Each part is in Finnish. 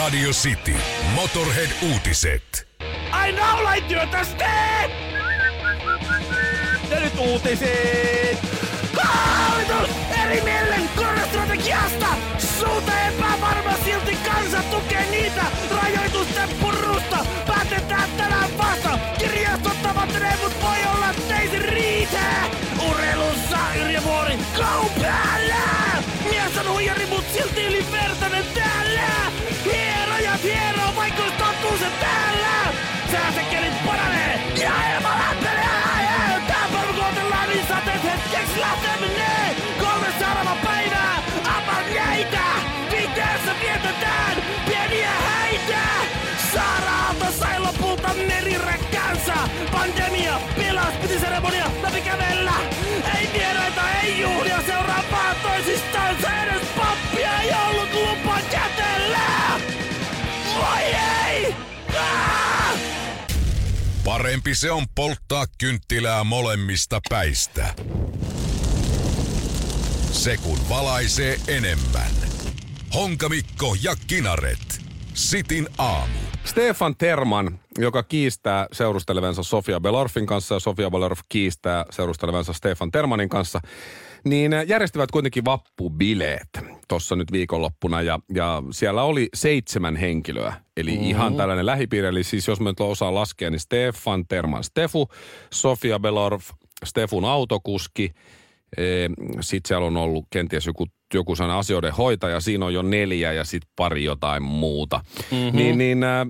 Radio City. Motorhead-uutiset. Ai naulaityötä teet! Ja nyt uutiset! Hallitus erimielinen koronastrategiasta! Suunta epävarma silti kansa tukee niitä seremonia, läpi kävellä! Ei vieraita, ei juhlia, seuraa vaan toisistansa edes pappia ei ollut lupa kätellä! Voi ei! Ah! Parempi se on polttaa kynttilää molemmista päistä. Se kun valaisee enemmän. Honkamikko ja Kinaret. Sitin aamu. Stefan Terman, joka kiistää seurustelevansa Sofia Belorfin kanssa ja Sofia Belorf kiistää seurustelevansa Stefan Termanin kanssa, niin järjestivät kuitenkin vappubileet tuossa nyt viikonloppuna ja, ja siellä oli seitsemän henkilöä. Eli mm-hmm. ihan tällainen lähipiiri, eli siis jos me nyt osaa laskea, niin Stefan Terman Stefu, Sofia Belorf, Stefun autokuski, sitten siellä on ollut kenties joku, joku sellainen asioiden hoitaja, siinä on jo neljä ja sitten pari jotain muuta. Mm-hmm. Niin, niin äh,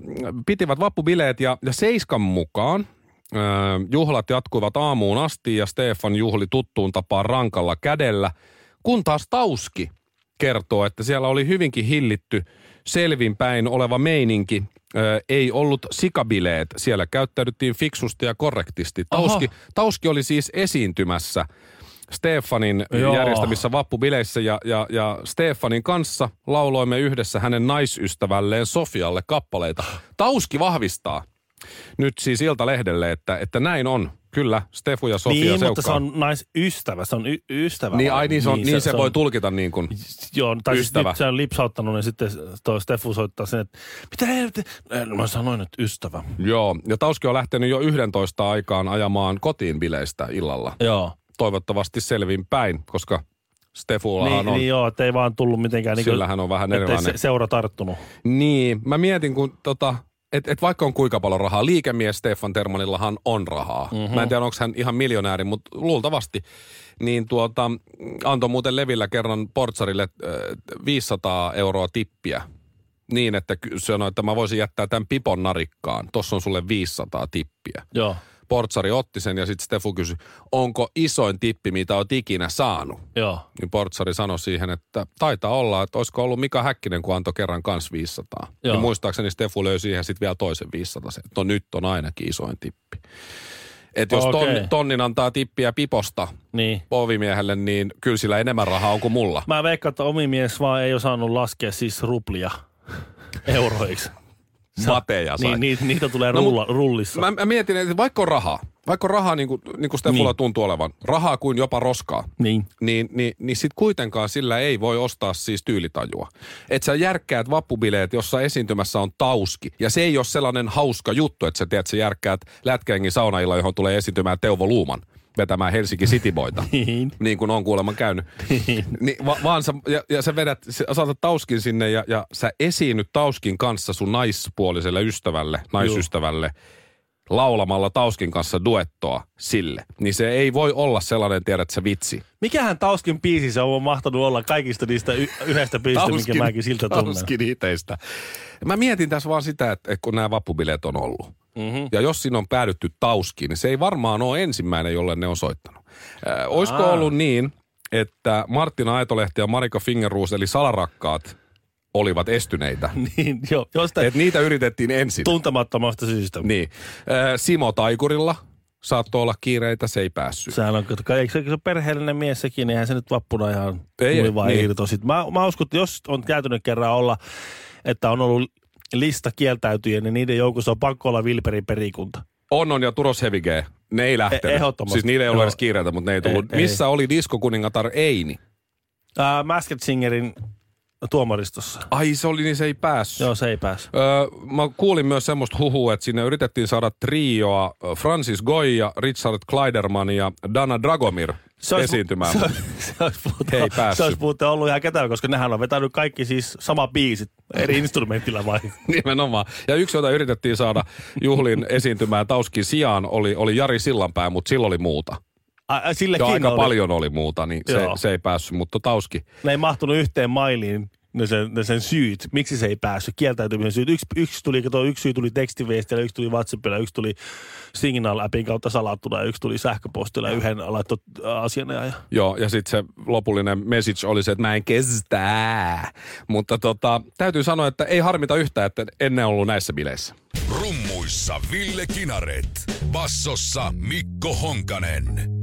pitivät vappubileet ja, ja Seiskan mukaan äh, juhlat jatkuivat aamuun asti ja Stefan juhli tuttuun tapaan rankalla kädellä, kun taas Tauski kertoo, että siellä oli hyvinkin hillitty selvinpäin oleva meininki. Ö, ei ollut sikabileet. Siellä käyttäydyttiin fiksusti ja korrektisti. Tauski, Tauski oli siis esiintymässä Stefanin Joo. järjestämissä vappubileissä ja, ja, ja Stefanin kanssa lauloimme yhdessä hänen naisystävälleen Sofialle kappaleita. Tauski vahvistaa nyt siis Ilta-lehdelle, että, että näin on. Kyllä, Stefu ja Sofia Niin, mutta seukkaa. se on naisystävä, se on y- ystävä. Niin, ai niin se, on, niin, niin se, se voi on- tulkita niin kuin. Joo, tai siis Ystävä. nyt se on lipsauttanut, niin sitten toi Steffu soittaa sen, että mitä helvetti? Mä sanoin, että ystävä. Joo, ja Tauski on lähtenyt jo 11 aikaan ajamaan kotiin bileistä illalla. Joo. Toivottavasti selvin päin, koska Stefullahan Niin, on. niin joo, että ei vaan tullut mitenkään niin Sillähän on vähän ettei erilainen. se, seura tarttunut. Niin, mä mietin, kun tota, että et vaikka on kuinka paljon rahaa, liikemies Stefan Termanillahan on rahaa. Mhm. Mm-hmm. Mä en tiedä, onko hän ihan miljonääri, mutta luultavasti. Niin tuota, antoi muuten Levillä kerran Portsarille äh, 500 euroa tippiä. Niin, että sanoi, että mä voisin jättää tämän pipon narikkaan. Tossa on sulle 500 tippiä. Joo. Portsari otti sen ja sitten Stefu kysyi, onko isoin tippi, mitä oot ikinä saanut? Joo. Niin Portsari sanoi siihen, että taitaa olla, että olisiko ollut Mika Häkkinen, kun antoi kerran kans 500. Joo. Niin muistaakseni Stefu löi siihen sitten vielä toisen 500. sen. No nyt on ainakin isoin tippi. Että jos ton, tonnin antaa tippiä piposta Niin. povimiehelle, niin kyllä sillä enemmän rahaa on kuin mulla. Mä veikkaan, että omimies vaan ei osannut laskea siis ruplia euroiksi. Mateja sai. Niin, niitä, niitä tulee No, rulla, rullissa. Mä, mä mietin, että vaikka on rahaa, vaikka on rahaa niin kuin, niin kuin Stefulla Niin. tuntuu olevan, rahaa kuin jopa roskaa, Niin. niin, niin, niin sit kuitenkaan sillä ei voi ostaa siis tyylitajua. Että sä järkkäät vappubileet, jossa esiintymässä on tauski. Ja se ei ole sellainen hauska juttu, että sä tiedät, sä järkkäät lätkäingin saunailla, johon tulee esiintymään Teuvo Luuman vetämään Helsinki Cityboita. Niin. niin kuin on kuulemma käynyt. niin, va, vaan sä, ja, ja sä vedät, sä saatat Tauskin sinne ja, ja sä esiinnyt Tauskin kanssa sun naispuoliselle ystävälle, naisystävälle laulamalla Tauskin kanssa duettoa sille. Niin se ei voi olla sellainen, tiedät sä vitsi. Mikähän Tauskin biisi se on mahtanut olla kaikista niistä y- yhdestä biisistä, minkä mäkin siltä tunnen. Tauskin iteistä. Mä mietin tässä vaan sitä, että, että kun nämä vappubileet on ollut. Mm-hmm. Ja jos siinä on päädytty Tauskiin, niin se ei varmaan ole ensimmäinen, jolle ne on soittanut. Äh, olisiko Aa. ollut niin, että Martina Aitolehti ja Marika Fingerruus, eli Salarakkaat, olivat estyneitä. niin, jo, jostain Et niitä yritettiin ensin. tuntemattomasta syystä. Niin. Ö, Simo Taikurilla saattoi olla kiireitä, se ei päässyt. Sehän on, kato, eikö se, se perheellinen mies sekin, niin eihän se nyt vappuna ihan Ei, tuli vaan niin. mä, mä uskon, että jos on käytynyt kerran olla, että on ollut lista kieltäytyjien, niin niiden joukossa on pakko olla Vilperin perikunta. Onnon ja Turos Hevige, ne ei lähtenyt. E- ehdottomasti. Siis niillä ei ollut Joo. edes kiireitä, mutta ne ei tullut. Ei- ei. Missä oli diskokuningatar Eini? Ää, Masked Singerin tuomaristossa. Ai se oli, niin se ei päässyt. Joo, se ei päässyt. Öö, mä kuulin myös semmoista huhua, että sinne yritettiin saada trioa Francis Goya, Richard Kleiderman ja Dana Dragomir esiintymään. Se, se, olisi muuten, ei päässyt. se olisi muuten ollut ihan ketään, koska nehän on vetänyt kaikki siis sama biisit eri instrumentilla vai? Nimenomaan. Ja yksi, jota yritettiin saada juhlin esiintymään Tauskin sijaan, oli, oli Jari Sillanpää, mutta sillä oli muuta. Ai, sillekin Ja aika oli. paljon oli muuta, niin se, Joo. se ei päässyt, mutta Tauski. Ne ei mahtunut yhteen mailiin ne sen, ne sen syyt, miksi se ei päässyt, kieltäytymisen syyt. Yksi, yksi, tuli, kato, yksi syy tuli tekstiviestillä, yksi tuli WhatsAppilla, yksi tuli Signal-appin kautta salattuna ja yksi tuli sähköpostilla ja yhden laittoi asianajaja. Joo, ja sitten se lopullinen message oli se, että mä en kestää. Mutta tota, täytyy sanoa, että ei harmita yhtään, että ennen ollut näissä bileissä. Rummuissa Ville Kinaret. Bassossa Mikko Honkanen.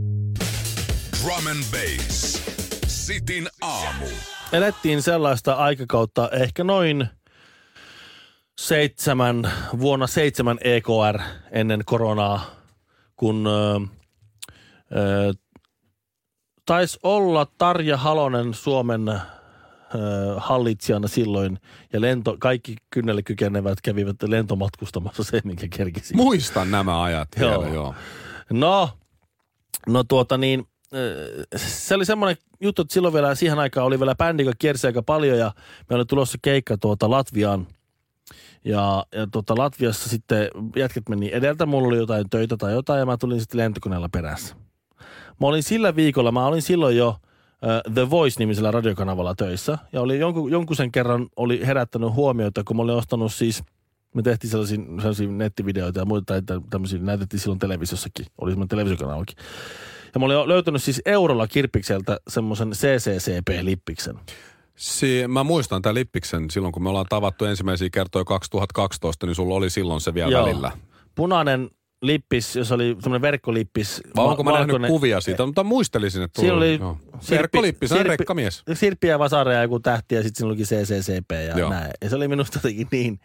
Drum and Bass. Sitin aamu. elettiin sellaista aikakautta ehkä noin seitsemän, vuonna seitsemän EKR ennen koronaa, kun ö, ö, taisi olla Tarja Halonen Suomen ö, hallitsijana silloin ja lento, kaikki kynnelle kykenevät kävivät lentomatkustamassa sen, minkä kerkisi. Muistan nämä ajat Joo. vielä, joo. No, no tuota niin, se oli semmoinen juttu, että silloin vielä siihen aikaan oli vielä bändi, joka kiersi aika paljon ja me oli tulossa keikka tuota Latviaan. Ja, ja tuota Latviassa sitten jätket meni edeltä, mulla oli jotain töitä tai jotain ja mä tulin sitten lentokoneella perässä. Mä olin sillä viikolla, mä olin silloin jo The Voice-nimisellä radiokanavalla töissä ja oli jonkun, jonkun sen kerran oli herättänyt huomiota, kun mä olin ostanut siis me tehtiin sellaisia, sellaisia nettivideoita ja muita, tai tä- tämmöisiä, näytettiin silloin televisiossakin, oli semmoinen televisiokanavakin. Ja mä olin löytänyt siis eurolla kirppikseltä semmoisen CCCP-lippiksen. Si- mä muistan tämän Lippiksen silloin, kun me ollaan tavattu ensimmäisiä kertoja 2012, niin sulla oli silloin se vielä Joo. välillä. Punainen lippis, jos oli semmoinen verkkolippis. Vai onko mä nähnyt valkoinen- kuvia siitä, mutta muistelisin, että Siinä tuli- oli joo. Sirppi- Verkkolippis, Sirppi- rekkamies. Sirppi ja Vasara ja joku tähti ja sitten siinä olikin CCCP ja Joo. näin. Ja se oli minusta jotenkin niin,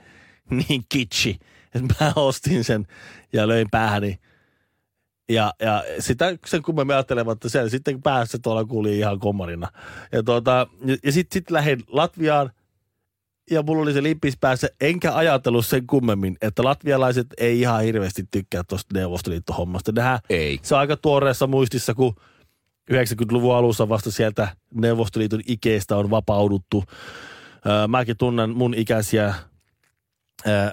niin kitsi, että mä ostin sen ja löin päähäni. Ja, ja sitä sen kummemmin ajattelematta siellä sitten päässä tuolla kuuli ihan kommarina. Ja, tuota, ja, ja sitten sit lähdin Latviaan ja mulla oli se lippis päässä, enkä ajatellut sen kummemmin, että latvialaiset ei ihan hirveästi tykkää tuosta Neuvostoliitto-hommasta. Nehän, Ei. se on aika tuoreessa muistissa, kun 90-luvun alussa vasta sieltä Neuvostoliiton ikeestä on vapauduttu. Öö, mäkin tunnen mun ikäisiä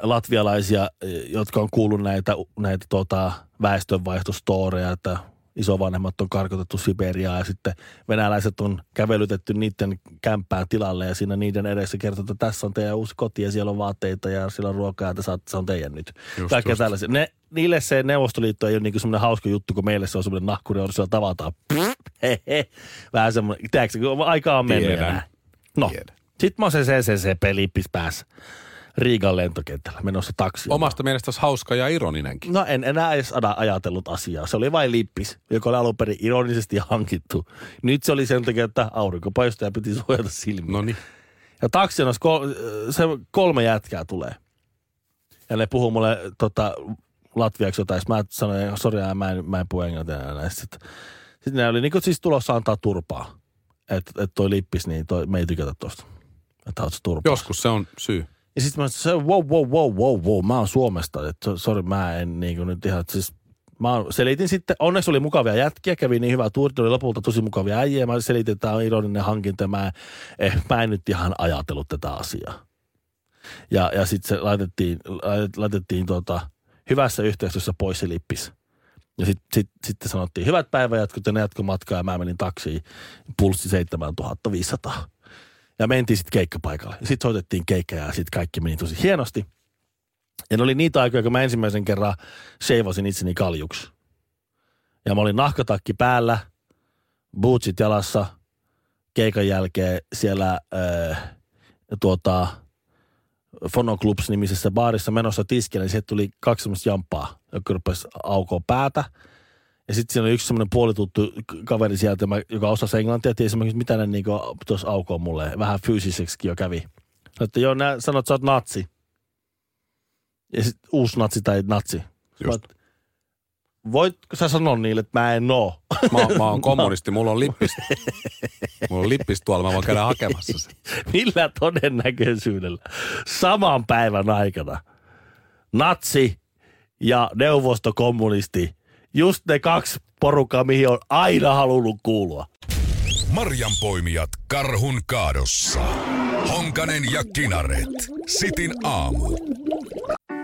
latvialaisia, jotka on kuullut näitä, näitä tota, väestönvaihtostoreja, että isovanhemmat on karkotettu Siberiaan ja sitten venäläiset on kävelytetty niiden kämppään tilalle ja siinä niiden edessä kertoo, että tässä on teidän uusi koti ja siellä on vaatteita ja siellä on ruokaa ja te saatte, se on teidän nyt. Just, Kaikkea just. tällaisia. Ne, niille se Neuvostoliitto ei ole niinku semmoinen hauska juttu, kun meille se on semmoinen nahkuri, jolla siellä tavataan. Vähän semmoinen, tiedätkö, aika on mennyt. No, Tiedän. sit mä oon se CCCP-lippis päässä Riigan lentokentällä menossa taksi. Omasta mielestäsi hauska ja ironinenkin. No en enää edes ajatellut asiaa. Se oli vain lippis, joka oli alun perin ironisesti hankittu. Nyt se oli sen takia, että aurinko paistoi ja piti suojata silmiä. No niin. Ja taksin on se kolme jätkää tulee. Ja ne puhuu mulle tota, latviaksi jotain. Mä sanoin, sori, mä en, mä en puhu englantia. Sitten, sitten ne oli niin siis tulossa antaa turpaa. Että et toi lippis, niin toi, me ei tykätä tosta. Että oot turpaa. Joskus se on syy. Ja sitten mä sanoin, wow, wow, wow, wow, wow, mä oon Suomesta. Että sori, mä en niin kuin nyt ihan, siis mä selitin sitten, onneksi oli mukavia jätkiä, kävi niin hyvä tuuri, oli lopulta tosi mukavia äijä. Mä selitin, että tämä on ironinen hankinta mä, eh, mä en nyt ihan ajatellut tätä asiaa. Ja, ja sitten se laitettiin, laitet- laitettiin tota, hyvässä yhteistyössä pois se lippis. Ja sitten sit, sitten sanottiin, hyvät päivänjatkot ja ne jatko matkaa ja mä menin taksiin, pulssi 7500. Ja mentiin sitten keikkapaikalle. Sitten soitettiin keikka ja sitten kaikki meni tosi hienosti. Ja ne oli niitä aikoja, kun mä ensimmäisen kerran seivasin itseni kaljuksi. Ja mä olin nahkatakki päällä, bootsit jalassa, keikan jälkeen siellä äh, tuota, Fonoclubs-nimisessä baarissa menossa tiskille, niin sieltä tuli kaksi semmoista jampaa, joka rupesi aukoa päätä. Ja sitten siellä oli yksi semmoinen puolituttu kaveri sieltä, joka osasi englantia, tiesi esimerkiksi mitä ne niin tuossa aukoo mulle. Vähän fyysiseksi jo kävi. Sanoi, että joo, nää sanot, sä oot natsi. Ja sitten uusi natsi tai natsi. Just. Voitko sä sanoa niille, että mä en oo? Mä, mä oon kommunisti, mulla on lippis. Mulla on lippis tuolla, mä voin käydä hakemassa sen. Millä todennäköisyydellä saman päivän aikana natsi ja neuvostokommunisti, just ne kaksi porukkaa, mihin on aina halunnut kuulua. Marjanpoimijat karhun kaadossa. Honkanen ja Kinaret. Sitin aamu.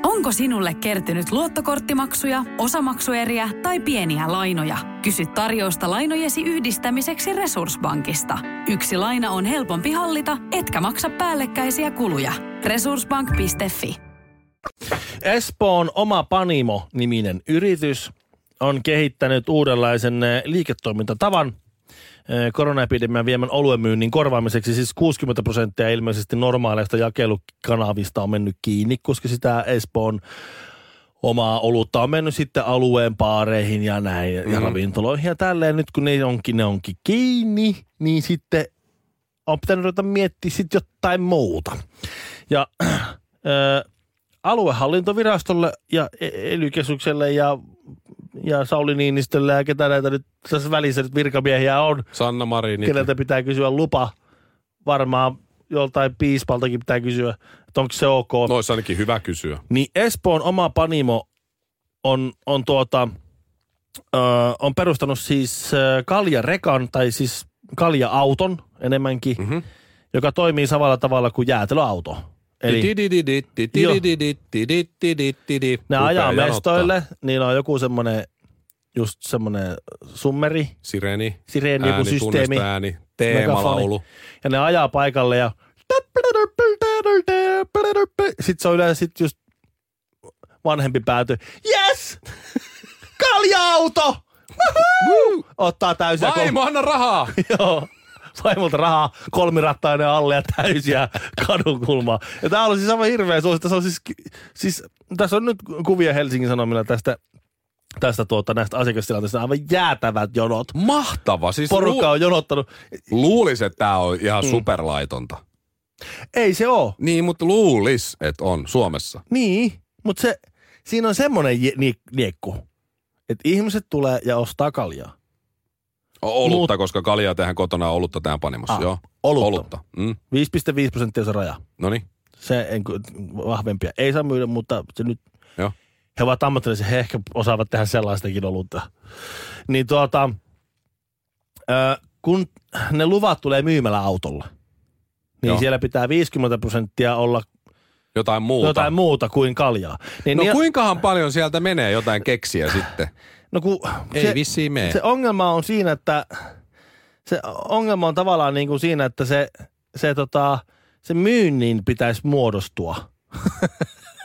Onko sinulle kertynyt luottokorttimaksuja, osamaksueriä tai pieniä lainoja? Kysy tarjousta lainojesi yhdistämiseksi Resurssbankista. Yksi laina on helpompi hallita, etkä maksa päällekkäisiä kuluja. Resurssbank.fi Espoon oma Panimo-niminen yritys on kehittänyt uudenlaisen eh, liiketoimintatavan eh, koronaepidemian viemän oluen myynnin korvaamiseksi. Siis 60 prosenttia ilmeisesti normaaleista jakelukanavista on mennyt kiinni, koska sitä Espoon omaa olutta on mennyt sitten alueen baareihin ja näin mm. ja ravintoloihin ja tälleen. Nyt kun ne onkin, ne onkin kiinni, niin sitten on pitänyt ruveta miettiä sitten jotain muuta. Ja äh, aluehallintovirastolle ja ely ja, ja Sauli Niinistölle ja ketä näitä nyt tässä välissä nyt virkamiehiä on, Sanna Marin. keneltä pitää kysyä lupa. Varmaan joltain piispaltakin pitää kysyä, että onko se ok. No olisi ainakin hyvä kysyä. Niin Espoon oma Panimo on, on tuota, ö, on perustanut siis ö, kaljarekan, tai siis kalja-auton enemmänkin, Mhm. joka toimii samalla tavalla kuin jäätelöauto. Eli ne ajaa mestoille, niillä on joku semmoinen, just semmoinen summeri, Sireni, sireeni, joku ääni, systeemi. tunnistusääni, teemalaulu. Ja ne ajaa paikalle ja sitten se on yleensä sit just vanhempi pääty. Yes! Kalja-auto! Woohoo! Ottaa täysiä Vaimo, anna rahaa! Joo. Vaimolta rahaa, kolmirattainen alle ja täysiä kadun kulmaa. Ja tää on siis aivan hirveä suosittu. Se on siis, siis, tässä on nyt kuvia Helsingin Sanomilla tästä, tästä tuota, näistä asiakastilanteista aivan jäätävät jonot. Mahtava. Siis Porukka on jonottanut. lu- luulis, että tää on ihan Mm. superlaitonta. Ei se oo. Niin, mutta luulis, että on Suomessa. Niin, mutta se, siinä on semmoinen je, nie, niekku, että ihmiset tulee ja ostaa kaljaa. Olutta, koska kaljaa tehdään kotona, olutta tehdään panimassa. Ah, Joo. olutta. olutta. Mm. 5,5 prosenttia on se raja. No niin. Se en, vahvempia ei saa myydä, mutta se nyt, Joo. He ovat ammattilaisia, he ehkä osaavat tehdä sellaistakin olutta. Niin tuota, ö, kun ne luvat tulee myymällä autolla, niin Joo. siellä pitää 50 prosenttia olla Jotain muuta. jotain muuta kuin kaljaa. Niin No ni- kuinkahan paljon sieltä menee jotain keksiä sitten? no kun Ei se, vissiin mene. se ongelma on siinä, että se ongelma on tavallaan niin kuin siinä, että se, se, tota, se myynnin pitäisi muodostua.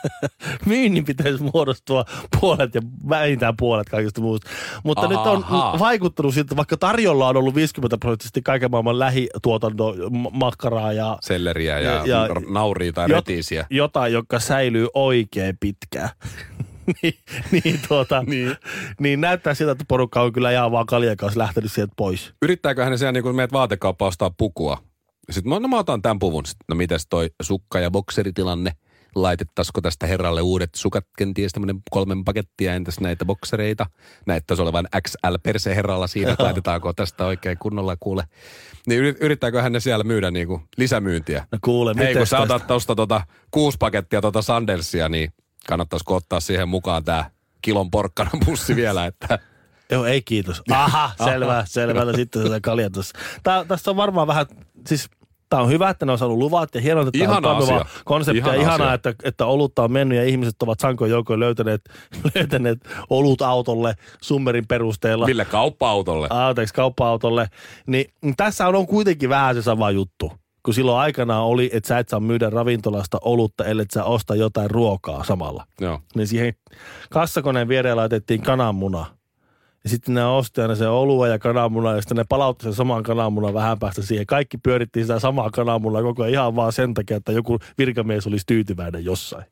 myynnin pitäisi muodostua puolet ja vähintään puolet kaikista muusta. Mutta nyt on Ahaa. vaikuttanut siltä, vaikka tarjolla on ollut 50 prosenttisesti kaiken maailman lähituotanto, makkaraa ja Selleriä ja, Ja- ja, ja- nauria tai jot- retiisiä. jotain, joka säilyy oikein pitkään. niin, niin, tuota, niin. niin näyttää siltä, että porukka on kyllä ihan vaan kaljan kanssa lähtenyt sieltä pois. Yrittääkö hän siellä niin kun meet vaatekauppaan ostaa pukua? Sitten mä, no mä otan tämän puvun. Sitten, no mitäs toi sukka- ja bokseritilanne? Laitettaisiko tästä herralle uudet sukat, kenties tämmöinen kolmen pakettia, entäs näitä boksereita? Näyttäisi olevan XL perse herralla siinä, että laitetaanko tästä oikein kunnolla kuule. Niin yrit- yrittääkö hän ne siellä myydä niin kuin lisämyyntiä? No kuule, Hei, kun sä otat tosta tota kuusi pakettia tota Sandersia, niin kannattaisiko ottaa siihen mukaan tää kilon porkkanan pussi vielä, että Joo, ei kiitos. Aha, selvä, selvä. No sitten tätä kalja tuossa. Tää, tässä on varmaan vähän, siis Tämä on hyvä, että ne on saanut luvat ja hienoa, että tämä on toimiva konsepti. Ihana ja ihanaa, asia. että, että olutta on mennyt ja ihmiset ovat sankoin joukoin löytäneet, löytäneet olut autolle summerin perusteella. Ville kauppa-autolle. anteeksi, kauppa-autolle, niin tässä on, on kuitenkin vähän se sama juttu. Kun silloin aikanaan oli, että sä et saa myydä ravintolasta olutta, ellei sä osta jotain ruokaa samalla. Joo. Niin siihen kassakoneen viereen laitettiin kananmuna. Ja sitten ne osti aina se olua ja kananmuna, ja sitten ne palautti sen saman kananmunan vähän päästä siihen. Kaikki pyörittiin sitä samaa kananmunaa koko ajan ihan vaan sen takia, että joku virkamies olisi tyytyväinen jossain.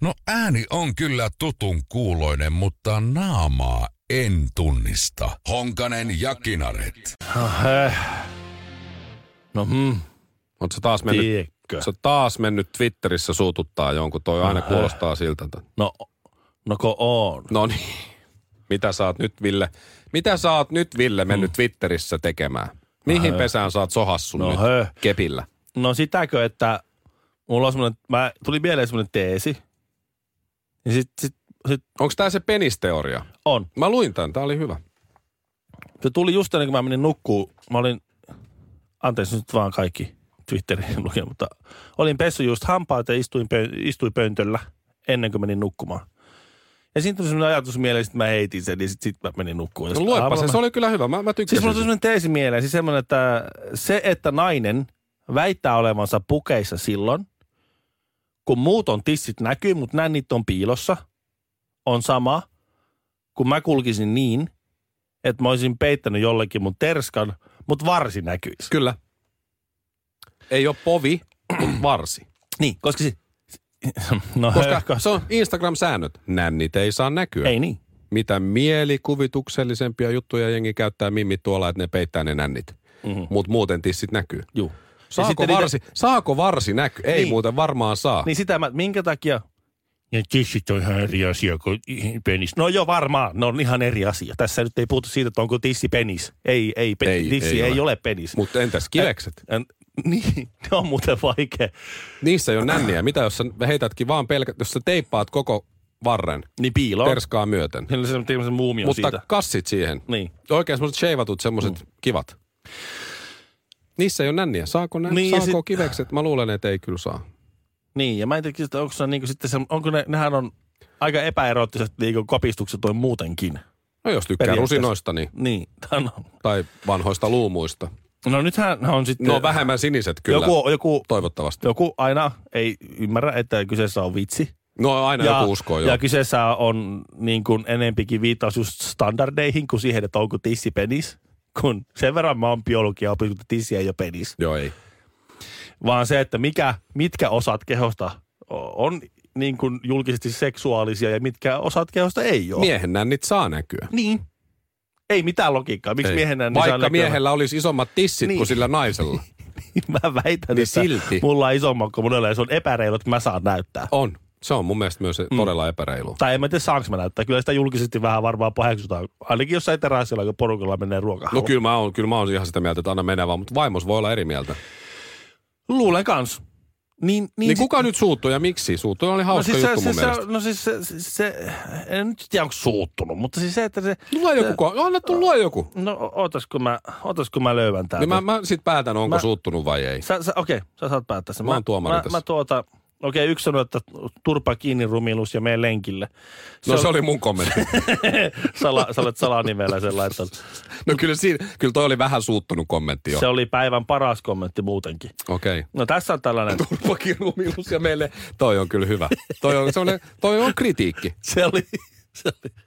No ääni on kyllä tutun kuuloinen, mutta naamaa en tunnista. Honkanen ja Kinaret. Eh. No hmm, Oletko sä taas mennyt, tiedätkö. sä taas mennyt Twitterissä suututtaa jonkun? Toi aina Äh. kuulostaa siltä. No, no ko on. No niin. Mitä oot nyt, Ville? Mitä oot nyt, Ville, mennyt Twitterissä tekemään? Mihin Äh. pesään sä oot sohassu No nyt höh. kepillä? No sitäkö, että mulla on semmoinen, mä tuli mieleen semmoinen teesi. Ja sit, sit, sit Onko tää se penisteoria? on. Mä luin tän, tää oli hyvä. Se tuli just ennen kuin mä menin nukkuun. Mä olin, anteeksi nyt vaan kaikki Twitterin lukea, mutta olin pessy just hampaat ja istuin, pö- istuin pöntöllä ennen kuin menin nukkumaan. Ja siinä tuli sellainen ajatus mieleen, että mä heitin sen, ja sitten sit mä menin nukkumaan. Ja No luepa se, mä- se oli kyllä hyvä. Mä, mä Siis tykkäsin. mulla tuli sellainen teesi mieleen, siis semmoinen, että se, että nainen väittää olevansa pukeissa silloin, kun muut on tissit näkyy, mutta nännit on piilossa, on sama, kun mä kulkisin niin, että mä olisin peittänyt jollekin mun terskan, mutta varsi näkyisi. Kyllä. Ei ole povi, mutta varsi. Niin, koska no, Koska höhkö. se on Instagram-säännöt. Nännit ei saa näkyä. Ei niin. Mitä mielikuvituksellisempia juttuja jengi käyttää mimmi tuolla, että ne peittää ne nännit. Mhm. Mutta muuten tissit näkyy. Juu. Saako niitä- varsi, saako varsi näkyä? Ei Niin. muuten varmaan saa. Niin sitä mä, minkä takia? Ja tissit on ihan eri asia kuin penis. No joo, varmaan. Ne on ihan eri asia. Tässä nyt ei puhuta siitä, että onko tissi penis. Ei, ei, pe- Ei, tissi ei ei, ole. ole penis. Mutta entäs kivekset? En, niin, ne on muuten vaikea. Niissä ei ole nänniä. Mitä jos sä heitätkin vaan pelkät, jos sä teippaat koko varren Niin piilo. terskaa myöten. Sillä on semmoinen muumio Mutta siitä. kassit siihen. Niin. Oikein semmoiset sheivatut semmoiset mm. kivat. Niissä ei ole nänniä. Saako, nä- Niin, niin, saako sit- kivekset? Mä luulen, että ei kyllä saa. Niin, ja mä en tiedä, että onko se niinku sitten se, onko ne, nehän on aika epäeroottiset niinku kopistukset on muutenkin. No jos tykkää rusinoista niin, Niin. No, tai vanhoista luumuista. No nythän on sitten... No vähemmän siniset kyllä, joku, joku, toivottavasti. joku aina ei ymmärrä, että kyseessä on vitsi. No aina ja, joku uskoo joo. ja kyseessä on niin kuin enempikin viittaus just standardeihin kuin siihen, että onko tissi penis. Kun sen verran mä oon biologia opiskellut, että tissi ei ole penis. Joo ei. Vaan se, että mikä, mitkä osat kehosta on niin kuin julkisesti seksuaalisia ja mitkä osat kehosta ei ole. Miehen nännit saa näkyä. Niin. Ei mitään logiikkaa. Miksi Ei. miehen niin Vaikka miehellä olisi isommat tissit Niin. kuin sillä naisella. Mä väitän, Niin että silti. mulla on isommat kuin monella ja se on epäreilu, että mä saan näyttää. On. Se on mun mielestä myös mm. todella epäreilu. Tai en mä tiedä, saanko mä näyttää. Kyllä sitä julkisesti vähän varmaan paheksutaan. Ainakin jossain terassilla, kun porukalla menee ruokaa. No kyllä mä, oon, kyllä mä oon ihan sitä mieltä, että anna mennä vaan, mutta vaimos voi olla eri mieltä. Luulen kans. Niin, niin, Niin sit- kuka nyt suuttui ja miksi? Suuttu oli hauska no siis juttu se, mun se, mielestä. se, no siis se, se, se, en nyt tiedä onko suuttunut, mutta siis se, että se... Lue joku, ko- anna tu lue joku. No ootas kun mä, ootas kun mä löydän täältä. Niin mä, mä sit päätän, onko Mä- suuttunut vai ei. Sä, sä, okei, sä saat päättää sen. Mä oon tuomari mä, tässä. mä tuota, okei, yksi sanoi, että turpa kiinni rumilus ja mene lenkille. No se oli mun kommentti. Sala, sä olet salanimellä sen laittanut. No kyllä, siinä, kyllä toi oli vähän suuttunut kommentti jo. Se oli päivän paras kommentti muutenkin. Okei. No tässä on tällainen, Turpakirumilus ja meille. Toi on kyllä hyvä. Toi on, toi on kritiikki. se se oli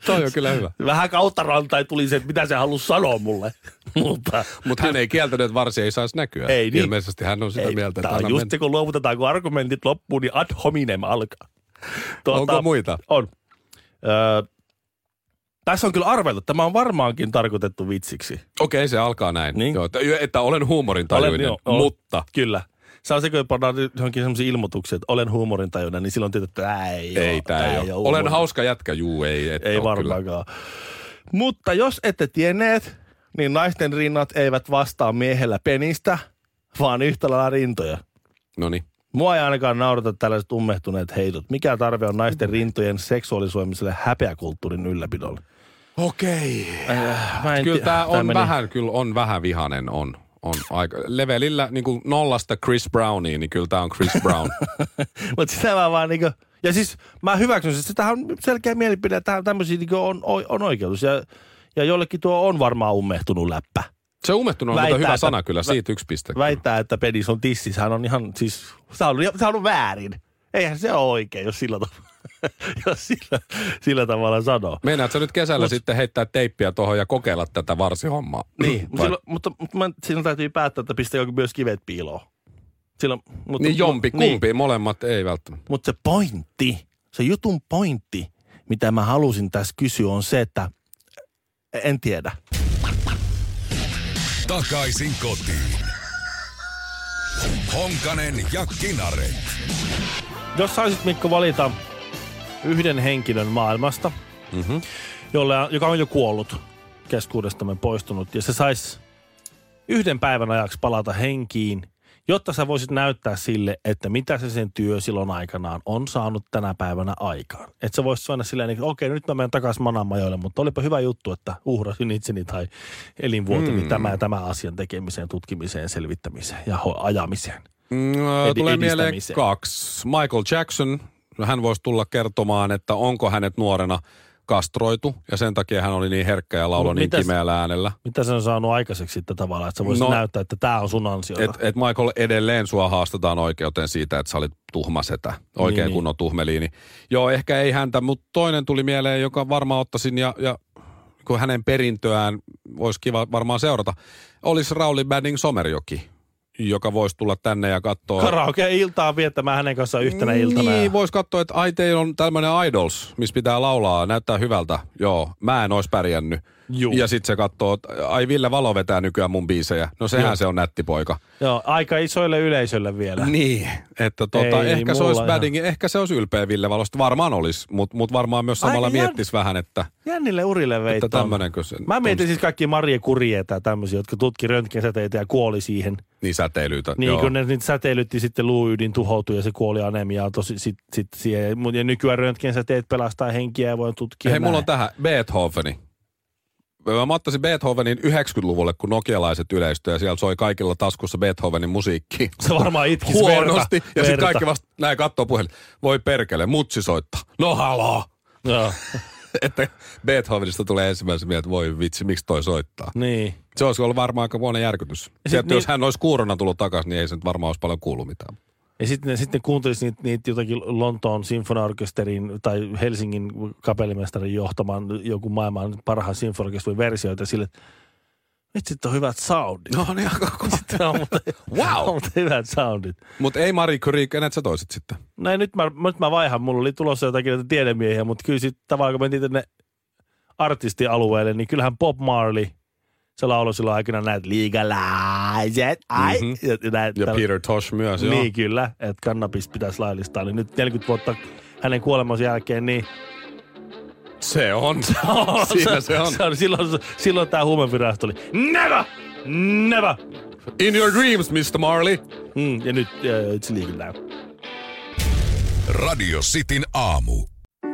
Toi on kyllä hyvä. vähän kautta rantain tuli se, että mitä se halusi sanoa mulle. Mutta Mutta hän ei kieltänyt, että varsi ei saisi näkyä. Ei niin. Ilmeisesti hän on sitä ei, mieltä, että just se, kun luovutetaan, kun argumentit loppuu, niin ad hominem alkaa. Tuota, Onko muita? On. Öö, tässä on kyllä arveltu, tämä on varmaankin tarkoitettu vitsiksi. Okei, se alkaa näin. Niin. Joo, että, että olen huumorintajuinen, Olen, joo, mutta Kyllä. Se on se, kun pannaan johonkin sellaisia ilmoituksia, että olen huumorintajuinen, niin silloin tietää, että tää ei, ei oo, tämä ei ole. oo Olen hauska jätkä, juu, ei. Et Ei varmaankaan. Mutta jos ette tienneet, niin naisten rinnat eivät vastaa miehellä penistä, vaan yhtä lailla rintoja. No niin. Mua ei ainakaan naurata tällaiset ummehtuneet heitot. Mikä tarve on naisten rintojen seksuaalisoimiselle häpeäkulttuurin ylläpidolle? Okei. Äh, mä en Kyllä tämä on meni- vähän, kyllä on vähän vihanen, on. On aika, levelillä niin kuin nollasta Chris Browniin, niin kyllä tämä on Chris Brown. Mutta sitä mä vaan niinku... Ja siis mä hyväksyn, että tähän on selkeä mielipide, että tämmöisiä niinku on, on, oikeutus. Ja, ja jollekin tuo on varmaan ummehtunut läppä. Se umehtunut on Väittää, mutta hyvä että- sana kyllä, siitä yksi piste. Väittää, että penis on tissi. Sehän on ihan siis... Se on, se on väärin. Eihän se ole oikein, jos sillä tavalla. jos sillä, sillä tavalla sanoo. Meinaatko nyt kesällä Mut- sitten heittää teippiä tuohon ja kokeilla tätä varsihommaa? Niin, mutta, Vai- silloin, mutta, mutta mä, silloin täytyy päättää, että pistääkö myös kivet piiloon. Silloin, mutta, Niin jompi, niin, kumpi, molemmat ei välttämättä. Mutta se pointti, se jutun pointti, mitä mä halusin tässä kysyä on se, että en tiedä. Takaisin kotiin. Honkanen ja Kinaret. Jos saisit Mikko valita yhden henkilön maailmasta, Mm-hmm. jolle, joka on jo kuollut, keskuudestamme poistunut, ja se saisi yhden päivän ajaksi palata henkiin, jotta sä voisit näyttää sille, että mitä se sen työ silloin aikanaan on saanut tänä päivänä aikaan. Että sä voisit sanoa silleen, että okei, nyt mä menen takaisin Manamajoille, mutta olipa hyvä juttu, että uhrasin itseni tai elinvuoteni Mm. tämä ja tämä asian tekemiseen, tutkimiseen, selvittämiseen ja ajamiseen. Mm, Edi- tulee mieleen kaksi. Michael Jackson, hän voisi tulla kertomaan, että onko hänet nuorena kastroitu ja sen takia hän oli niin herkkä ja lauloi Mut niin mitäs- kimeällä äänellä. Mitä se on saanut aikaiseksi sitten tavallaan, että sä voisit No- no, näyttää, että tämä on sun ansiota. Et, et Michael, edelleen sua haastetaan oikeuteen siitä, että sä olit tuhmasetä, oikein Niin, niin, kunnon tuhmeliini. Joo, ehkä ei häntä, mutta toinen tuli mieleen, joka varmaan ottaisin ja, ja kun hänen perintöään olisi kiva varmaan seurata, olisi Rauli Badding Somerjoki, joka voisi tulla tänne ja katsoa. Karaoke-iltaa viettämään hänen kanssaan yhtenä iltana. Niin, voisi katsoa, että ai teillä on tämmöinen Idols, missä pitää laulaa, näyttää hyvältä. Joo, mä en olisi pärjännyt. Juu. Ja sitten se katsoo, ai Ville Valo vetää nykyään mun biisejä. No sehän Joo. se on nätti poika. Joo, aika isoille yleisölle vielä. Niin, että tota, Ei, ehkä se olisi Badding, ehkä se olisi ylpeä Ville Valosta. Varmaan olisi, mutta mut varmaan myös samalla Aika jän- miettisi vähän, että, Jännille urille veit että se Mä mietin siis kaikki Marie Kurietä ja tämmöisiä, jotka tutki röntgensäteitä ja kuoli siihen. niin säteilyitä. Niin joo. kun ne niitä säteilytti sitten luuydin tuhoutui ja se kuoli anemiaan tosi sit, sit siihen. Mut- Ja nykyään röntgensäteet pelastaa henkiä ja voi tutkia Hei, mulla on näin. tähän Beethoveni. Mä ottaisin Beethovenin 90-luvulle, kun nokialaiset yleistyi ja siellä soi kaikilla taskussa Beethovenin musiikki. Se varmaan itkisi Huonosti. verta. ja sitten kaikki vasta näin kattoo puhelin. Voi perkele, mutsi soittaa. No haloo. Joo, että Beethovenista tulee ensimmäisen mieltä, että voi vitsi, miksi toi soittaa. niin. Se olisi ollut varmaan aika huono järkytys. Sieltä, niin- jos hän olisi kuurona tullut takaisin, niin ei se nyt varmaan olisi paljon kuullut mitään. Ja sitten ne, sitten kuuntelisi niitä, niitä jotakin Lontoon sinfoniaorkesterin tai Helsingin kapellimestarin johtaman joku maailman parhaan sinfoniaorkesterin versioita sille, vitsit on hyvät soundit. No niin, aika kova. Sitten on mutta, Wow. on mutta hyvät soundit. Mutta ei Marie Curie, kenet sä toisit sitten? Näin nyt mä, nyt mä vaihan, mulla oli tulossa jotakin näitä tiedemiehiä, mutta kyllä sitten tavallaan kun mentiin tänne artistialueelle, niin kyllähän Bob Marley, se lauloi silloin aikana näitä liigalaiset, ai, Mhm. ja, ja, näitä, Ja Peter Tosh myös, joo. Niin kyllä, että kannabis pitäisi laillistaa. Niin nyt 40 vuotta hänen kuolemansa jälkeen, niin Se on. Siinä se on. se on silloin, silloin tämä huumevirasto oli never, never. In your dreams, Mr. Marley. Mm, ja nyt uh, it's legal now. Radio Cityn aamu.